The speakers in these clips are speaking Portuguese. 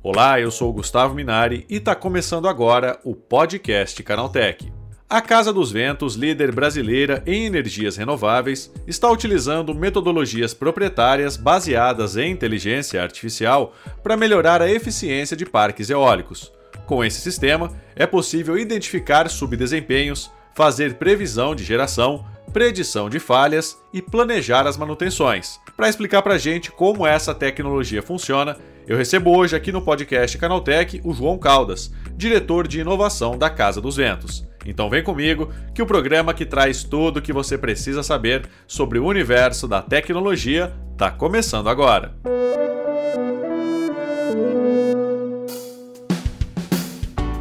Olá, eu sou Gustavo Minari e está começando agora o podcast Canaltech. A Casa dos Ventos, líder brasileira em energias renováveis, está utilizando metodologias proprietárias baseadas em inteligência artificial para melhorar a eficiência de parques eólicos. Com esse sistema, é possível identificar subdesempenhos, fazer previsão de geração, predição de falhas e planejar as manutenções. Para explicar para a gente como essa tecnologia funciona, eu recebo hoje aqui no podcast Canaltech o João Caldas, diretor de inovação da Casa dos Ventos. Então vem comigo que o programa que traz tudo o que você precisa saber sobre o universo da tecnologia está começando agora.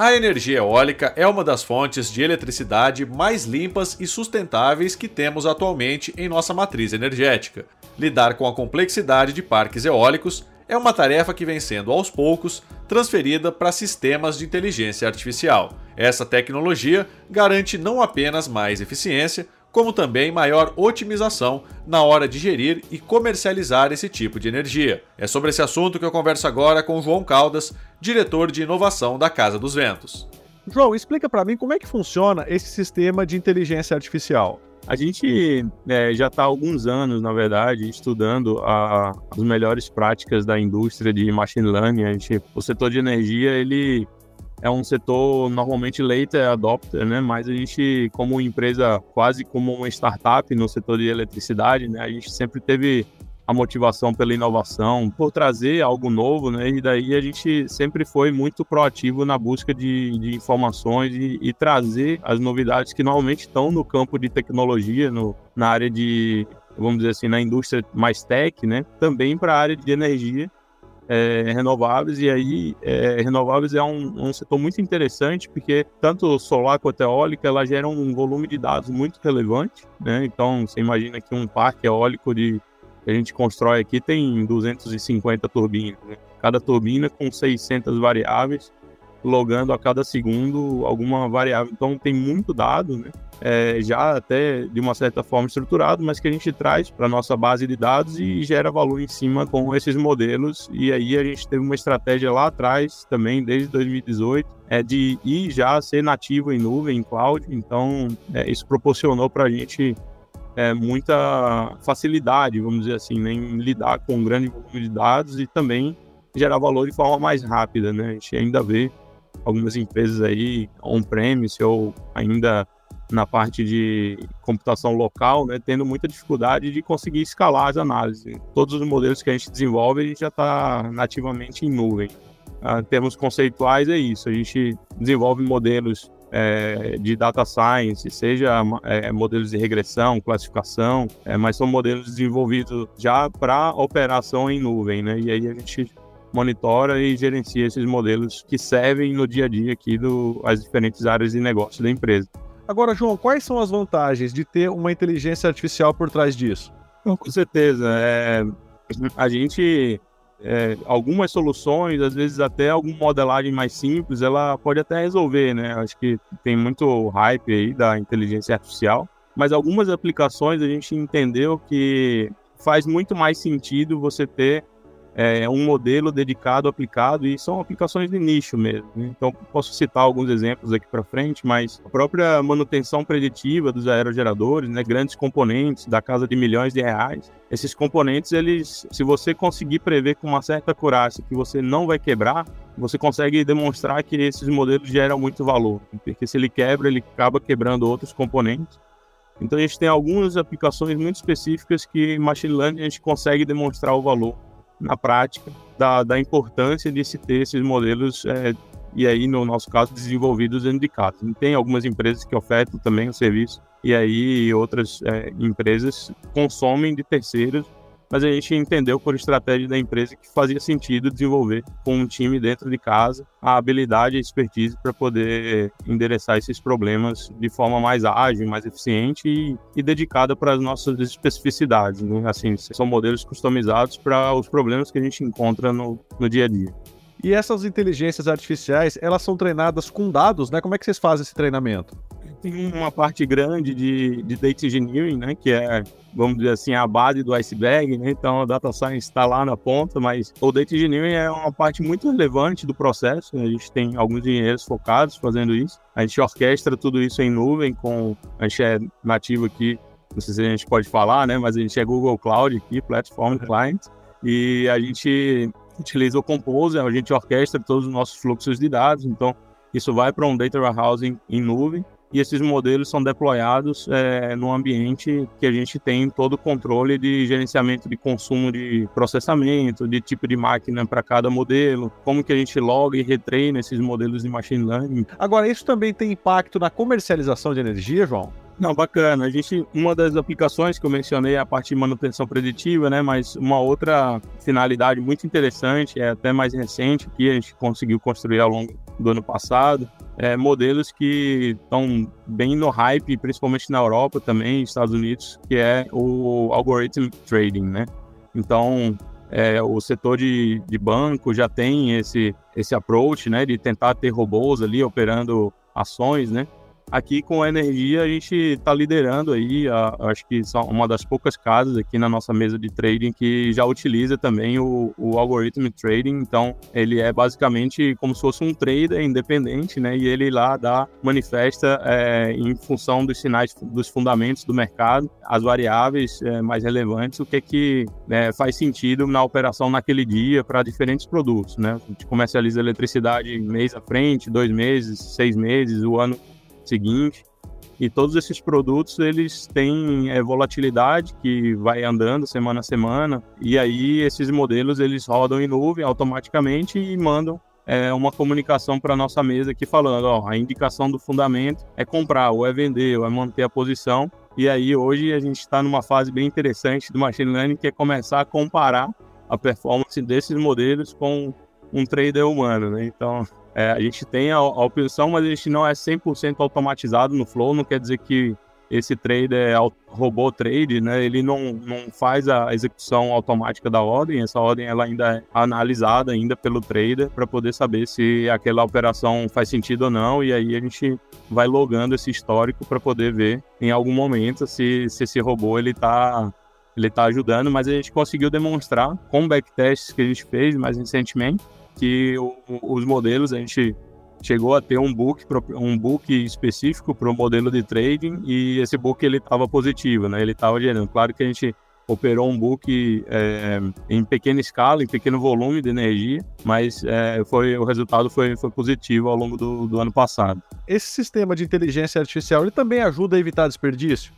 A energia eólica é uma das fontes de eletricidade mais limpas e sustentáveis que temos atualmente em nossa matriz energética. Lidar com a complexidade de parques eólicos é uma tarefa que vem sendo aos poucos transferida para sistemas de inteligência artificial. Essa tecnologia garante não apenas mais eficiência, como também maior otimização na hora de gerir e comercializar esse tipo de energia. É sobre esse assunto que eu converso agora com João Caldas, diretor de inovação da Casa dos Ventos. João, explica para mim como é que funciona esse sistema de inteligência artificial. A gente é, já está há alguns anos, na verdade, estudando a, as melhores práticas da indústria de machine learning. A gente, o setor de energia ele é um setor normalmente late adopter, né? Mas a gente, como empresa, quase como uma startup no setor de eletricidade, né? A gente sempre teve a motivação pela inovação, por trazer algo novo, né? E daí a gente sempre foi muito proativo na busca de, de informações e, e, trazer as novidades que normalmente estão no campo de tecnologia, no, na área de, vamos dizer assim, na indústria mais tech, né? Também para a área de energia é, renováveis, e aí é, renováveis é um, um, setor muito interessante, porque tanto solar quanto eólica, ela gera um volume de dados muito relevante, né? Então, você imagina que um parque eólico de, que a gente constrói aqui tem 250 turbinas, né? Cada turbina com 600 variáveis, logando a cada segundo alguma variável. Então, tem muito dado, né? é, já até de uma certa forma estruturado, mas que a gente traz para nossa base de dados e gera valor em cima com esses modelos. E aí a gente teve uma estratégia lá atrás também, desde 2018, é de ir já ser nativo em nuvem, em cloud. Então, é, isso proporcionou para a gente é, muita facilidade, vamos dizer assim, né, em lidar com um grande volume de dados e também gerar valor de forma mais rápida, né? A gente ainda vê algumas empresas aí on-premise ou ainda na parte de computação local, né, tendo muita dificuldade de conseguir escalar as análises. Todos os modelos que a gente desenvolve, a gente já está nativamente em nuvem. Ah, em termos conceituais, é isso. A gente desenvolve modelos é, de data science, seja é, modelos de regressão, classificação, é, mas são modelos desenvolvidos já para operação em nuvem, né? E aí a gente monitora e gerencia esses modelos que servem no dia a dia aqui do as diferentes áreas de negócio da empresa. Agora, João, quais são as vantagens de ter uma inteligência artificial por trás disso? Com certeza. É, a gente. É, algumas soluções, às vezes até alguma modelagem mais simples, ela pode até resolver, né? Acho que tem muito hype aí da inteligência artificial, mas algumas aplicações a gente entendeu que faz muito mais sentido você ter é, um modelo dedicado, aplicado, e são aplicações de nicho mesmo. Né? Então, posso citar alguns exemplos aqui para frente, mas a própria manutenção preditiva dos aerogeradores, né, grandes componentes da casa de milhões de reais, esses componentes, eles, se você conseguir prever com uma certa acurácia que você não vai quebrar, você consegue demonstrar que esses modelos geram muito valor, porque se ele quebra, ele acaba quebrando outros componentes. Então a gente tem algumas aplicações muito específicas que machine learning a gente consegue demonstrar o valor na prática da, da importância de se ter esses modelos é, e aí no nosso caso desenvolvidos dentro de casa. Tem algumas empresas que ofertam também o serviço e aí outras é, empresas consomem de terceiros mas a gente entendeu por estratégia da empresa que fazia sentido desenvolver com um time dentro de casa a habilidade e a expertise para poder endereçar esses problemas de forma mais ágil, mais eficiente e, e dedicada para as nossas especificidades. Né? Assim, são modelos customizados para os problemas que a gente encontra no, no dia a dia. E essas inteligências artificiais, elas são treinadas com dados, né? Como é que vocês fazem esse treinamento? Tem uma parte grande de, de data engineering, né? Que é, vamos dizer assim, a base do iceberg, né? Então, a data science está lá na ponta, mas o data engineering é uma parte muito relevante do processo. Né? A gente tem alguns engenheiros focados fazendo isso. A gente orquestra tudo isso em nuvem com... A gente é nativo aqui, não sei se a gente pode falar, né? Mas a gente é Google Cloud aqui, Platform Client. E a gente utiliza o Composer, a gente orquestra todos os nossos fluxos de dados, então isso vai para um data warehousing em nuvem e esses modelos são deployados é, no ambiente que a gente tem todo o controle de gerenciamento de consumo de processamento, de tipo de máquina para cada modelo, como que a gente loga e retreina esses modelos de machine learning. Agora, isso também tem impacto na comercialização de energia, João? Não, bacana. A gente, uma das aplicações que eu mencionei é a parte de manutenção preditiva, né? Mas uma outra finalidade muito interessante, é até mais recente, que a gente conseguiu construir ao longo do ano passado, é modelos que estão bem no hype, principalmente na Europa também, Estados Unidos, que é o algorithm trading, né? Então, é, o setor de, de banco já tem esse, esse approach, né? De tentar ter robôs ali operando ações, né? Aqui com a energia a gente está liderando aí, a, acho que são uma das poucas casas aqui na nossa mesa de trading que já utiliza também o, o algoritmo trading. Então ele é basicamente como se fosse um trader independente, né? E ele lá dá manifesta é, em função dos sinais, dos fundamentos do mercado, as variáveis é, mais relevantes, o que é que é, faz sentido na operação naquele dia para diferentes produtos, né? A gente comercializa eletricidade mês à frente, dois meses, seis meses, o ano seguinte. E todos esses produtos eles têm é, volatilidade que vai andando semana a semana. E aí esses modelos eles rodam em nuvem automaticamente e mandam é, uma comunicação para nossa mesa aqui falando, ó, a indicação do fundamento é comprar ou é vender ou é manter a posição. E aí hoje a gente está numa fase bem interessante do machine learning que é começar a comparar a performance desses modelos com um trader humano, né? Então é, a gente tem a, a opção, mas a gente não é 100% automatizado no Flow, não quer dizer que esse trader é robô trade, né? Ele não, não faz a execução automática da ordem, essa ordem ela ainda é analisada ainda pelo trader para poder saber se aquela operação faz sentido ou não, e aí a gente vai logando esse histórico para poder ver em algum momento se, se esse robô ele está ele tá ajudando, mas a gente conseguiu demonstrar com backtests que a gente fez mais recentemente que o, os modelos a gente chegou a ter um book um book específico para o modelo de trading e esse book ele estava positivo, né? Ele estava gerando. Claro que a gente operou um book é, em pequena escala, em pequeno volume de energia, mas é, foi o resultado foi, foi positivo ao longo do, do ano passado. Esse sistema de inteligência artificial ele também ajuda a evitar desperdício?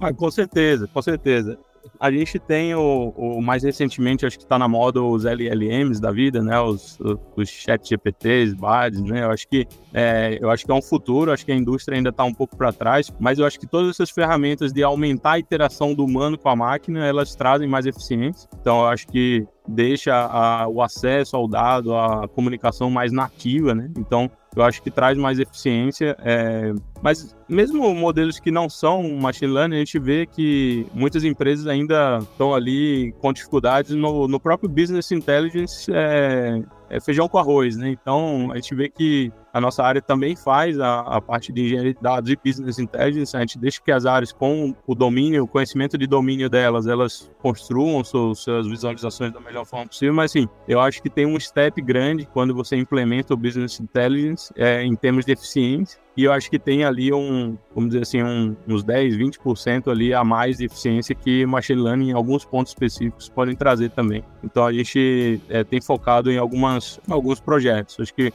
Ah, com certeza, com certeza a gente tem o, o, mais recentemente, acho que está na moda os LLMs da vida, né? Os, os chat GPTs, BADs, né? Eu acho que é, eu acho que é um futuro, acho que a indústria ainda está um pouco para trás, mas eu acho que todas essas ferramentas de aumentar a interação do humano com a máquina, elas trazem mais eficiência. Então eu acho que deixa a, o acesso ao dado, a comunicação mais nativa, né? Então eu acho que traz mais eficiência. É... Mas mesmo modelos que não são machine learning, a gente vê que muitas empresas ainda estão ali com dificuldades no, no próprio business intelligence é, é feijão com arroz, né? Então a gente vê que a nossa área também faz a, a, parte de engenharia de dados e business intelligence. A gente deixa que as áreas com o domínio, o conhecimento de domínio delas, elas construam suas, suas visualizações da melhor forma possível. Mas, assim, eu acho que tem um step grande quando você implementa o business intelligence é, em termos de eficiência. E eu acho que tem ali um, vamos dizer assim, um, uns 10, 20% ali a mais de eficiência que machine learning em alguns pontos específicos podem trazer também. Então a gente é, tem focado em algumas, alguns projetos. Acho que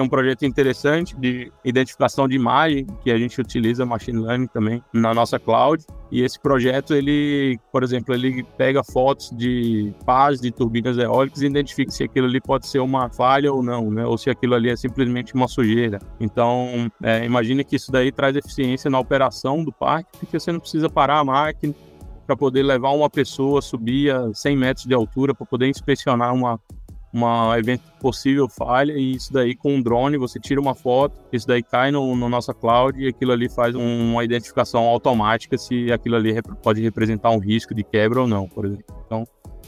é um projeto interessante de identificação de imagem, que a gente utiliza machine learning também na nossa cloud. E esse projeto, ele, por exemplo, ele pega fotos de pás de turbinas eólicas e identifica se aquilo ali pode ser uma falha ou não, né? Ou se aquilo ali é simplesmente uma sujeira. Então, é, imagine que isso daí traz eficiência na operação do parque, porque você não precisa parar a máquina para poder levar uma pessoa subir a 100 metros de altura para poder inspecionar uma, uma evento possível falha e isso daí com um drone você tira uma foto, isso daí cai no, no nossa cloud e aquilo ali faz um, uma identificação automática se aquilo ali rep pode representar um risco de quebra ou não, por exemplo. Então,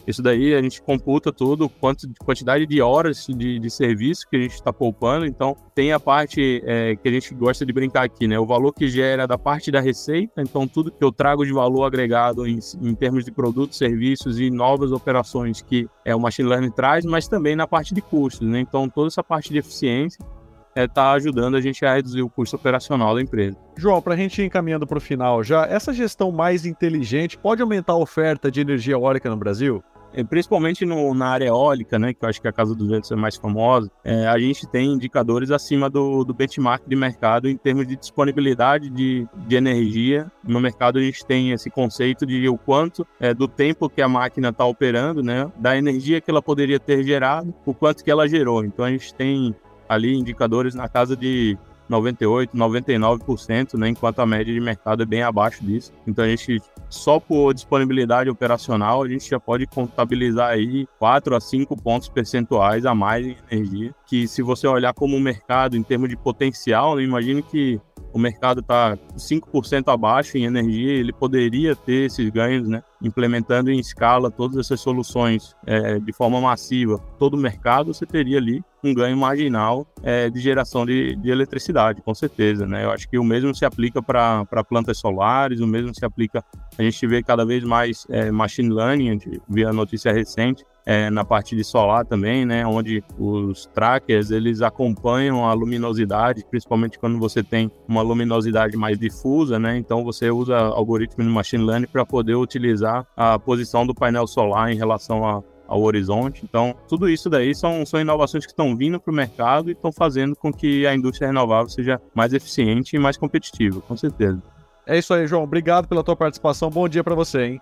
isso daí a gente computa tudo, quanto, quantidade de horas de, de serviço que a gente está poupando. Então, tem a parte é, que a gente gosta de brincar aqui, né? O valor que gera da parte da receita. Então, tudo que eu trago de valor agregado em, em termos de produtos, serviços e novas operações que é, o Machine Learning traz, mas também na parte de custos, né? Então, toda essa parte de eficiência está é, tá ajudando a gente a reduzir o custo operacional da empresa. João, para a gente ir encaminhando para o final já, essa gestão mais inteligente pode aumentar a oferta de energia eólica no Brasil? É, principalmente no, na área eólica, né, que eu acho que a Casa dos Ventos é mais famosa, é, a gente tem indicadores acima do, do benchmark de mercado em termos de disponibilidade de, de energia. No mercado a gente tem esse conceito de o quanto é, do tempo que a máquina está operando, né, da energia que ela poderia ter gerado, o quanto que ela gerou. Então a gente tem ali indicadores na casa de 98, 99%, né, enquanto a média de mercado é bem abaixo disso. Então a gente só por disponibilidade operacional a gente já pode contabilizar aí 4 a 5 pontos percentuais a mais em energia, que se você olhar como um mercado em termos de potencial, né, imagine que o mercado está 5% abaixo em energia, ele poderia ter esses ganhos, né? Implementando em escala todas essas soluções é, de forma massiva, todo o mercado, você teria ali um ganho marginal é, de geração de, de, eletricidade, com certeza, né? Eu acho que o mesmo se aplica para plantas solares, o mesmo se aplica, a gente vê cada vez mais é, machine learning, a gente viu a notícia recente, é, na parte de solar também, né, onde os trackers eles acompanham a luminosidade, principalmente quando você tem uma luminosidade mais difusa, né, então você usa algoritmo de machine learning para poder utilizar a posição do painel solar em relação a, ao horizonte. Então, tudo isso daí são, são inovações que estão vindo para o mercado e estão fazendo com que a indústria renovável seja mais eficiente e mais competitiva, com certeza. É isso aí, João. Obrigado pela tua participação. Bom dia para você, hein?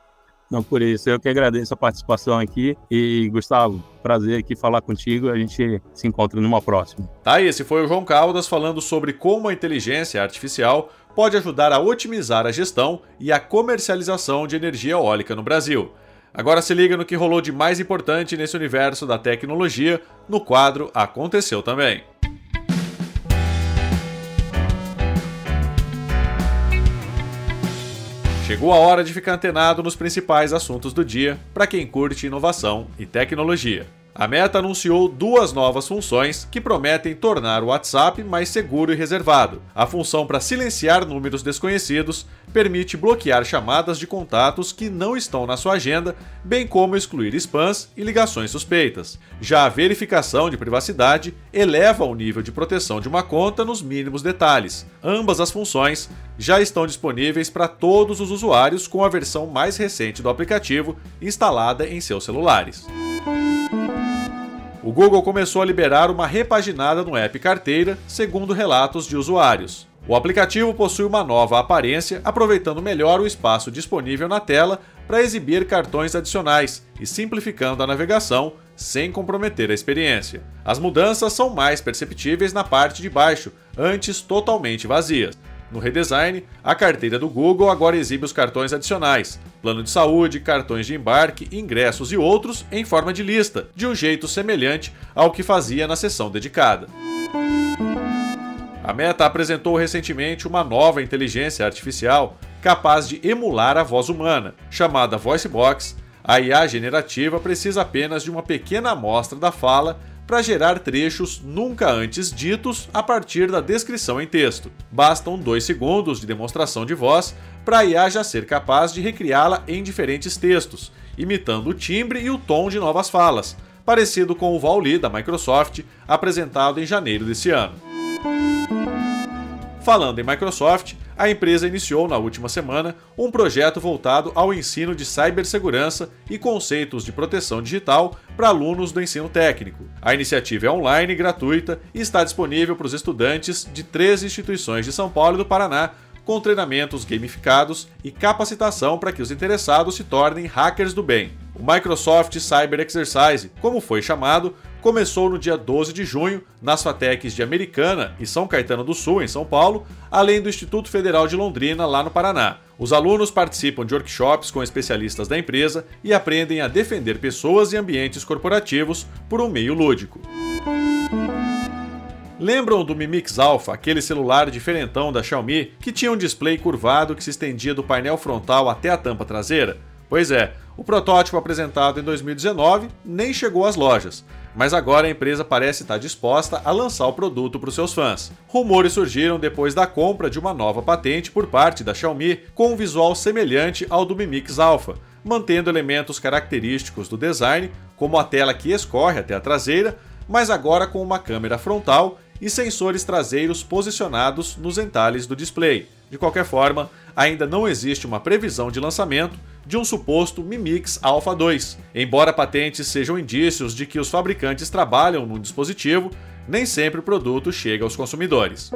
Não, por isso. Eu que agradeço a participação aqui. E, Gustavo, prazer aqui falar contigo. A gente se encontra numa próxima. Tá, esse foi o João Caldas falando sobre como a inteligência artificial pode ajudar a otimizar a gestão e a comercialização de energia eólica no Brasil. Agora se liga no que rolou de mais importante nesse universo da tecnologia no quadro Aconteceu Também. Chegou a hora de ficar antenado nos principais assuntos do dia para quem curte inovação e tecnologia. A Meta anunciou duas novas funções que prometem tornar o WhatsApp mais seguro e reservado. A função para silenciar números desconhecidos permite bloquear chamadas de contatos que não estão na sua agenda, bem como excluir spams e ligações suspeitas. Já a verificação de privacidade eleva o nível de proteção de uma conta nos mínimos detalhes. Ambas as funções já estão disponíveis para todos os usuários com a versão mais recente do aplicativo instalada em seus celulares o Google começou a liberar uma repaginada no app Carteira, segundo relatos de usuários. O aplicativo possui uma nova aparência, aproveitando melhor o espaço disponível na tela para exibir cartões adicionais e simplificando a navegação sem comprometer a experiência. As mudanças são mais perceptíveis na parte de baixo, antes totalmente vazias. No redesign, a carteira do Google agora exibe os cartões adicionais, plano de saúde, cartões de embarque, ingressos e outros em forma de lista, de um jeito semelhante ao que fazia na seção dedicada. A Meta apresentou recentemente uma nova inteligência artificial capaz de emular a voz humana, chamada VoiceBox. A IA generativa precisa apenas de uma pequena amostra da fala para gerar trechos nunca antes ditos a partir da descrição em texto. Bastam dois segundos de demonstração de voz para a IA já ser capaz de recriá-la em diferentes textos, imitando o timbre e o tom de novas falas, parecido com o Val-Li da Microsoft, apresentado em janeiro desse ano. Falando em Microsoft, a empresa iniciou na última semana um projeto voltado ao ensino de cibersegurança e conceitos de proteção digital para alunos do ensino técnico. A iniciativa é online, gratuita e está disponível para os estudantes de três instituições de São Paulo e do Paraná, com treinamentos gamificados e capacitação para que os interessados se tornem hackers do bem. O Microsoft Cyber Exercise, como foi chamado, começou no dia 12 de junho nas FATECs de Americana e São Caetano do Sul, em São Paulo, além do Instituto Federal de Londrina, lá no Paraná. Os alunos participam de workshops com especialistas da empresa e aprendem a defender pessoas e ambientes corporativos por um meio lúdico. Lembram do Mi Mix Alpha, aquele celular diferentão da Xiaomi que tinha um display curvado que se estendia do painel frontal até a tampa traseira? Pois é, o protótipo apresentado em 2019 nem chegou às lojas, mas agora a empresa parece estar disposta a lançar o produto para os seus fãs. Rumores surgiram depois da compra de uma nova patente por parte da Xiaomi com um visual semelhante ao do Mi Mix Alpha, mantendo elementos característicos do design, como a tela que escorre até a traseira, mas agora com uma câmera frontal e sensores traseiros posicionados nos entalhes do display. De qualquer forma, ainda não existe uma previsão de lançamento de um suposto Mi Mix Alpha 2. Embora patentes sejam indícios de que os fabricantes trabalham no dispositivo, nem sempre o produto chega aos consumidores.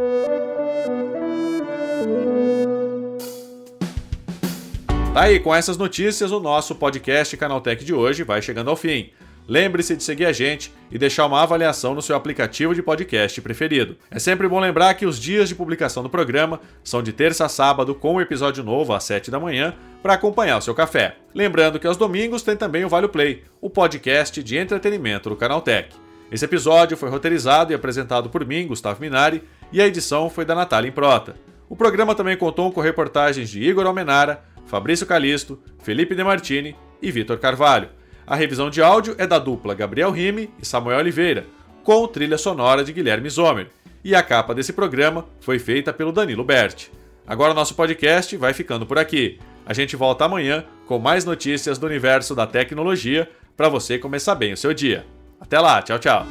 Tá aí, com essas notícias, o nosso podcast Canaltech de hoje vai chegando ao fim. Lembre-se de seguir a gente e deixar uma avaliação no seu aplicativo de podcast preferido. É sempre bom lembrar que os dias de publicação do programa são de terça a sábado, com um episódio novo às 7 da manhã, para acompanhar o seu café. Lembrando que aos domingos tem também o Vale Play, o podcast de entretenimento do Canal Tech. Esse episódio foi roteirizado e apresentado por mim, Gustavo Minari, e a edição foi da Natália Improta. O programa também contou com reportagens de Igor Almenara, Fabrício Calisto, Felipe Demartini e Vitor Carvalho. A revisão de áudio é da dupla Gabriel Rime e Samuel Oliveira, com trilha sonora de Guilherme Zomer. E a capa desse programa foi feita pelo Danilo Berti. Agora nosso podcast vai ficando por aqui. A gente volta amanhã com mais notícias do universo da tecnologia para você começar bem o seu dia. Até lá, tchau, tchau.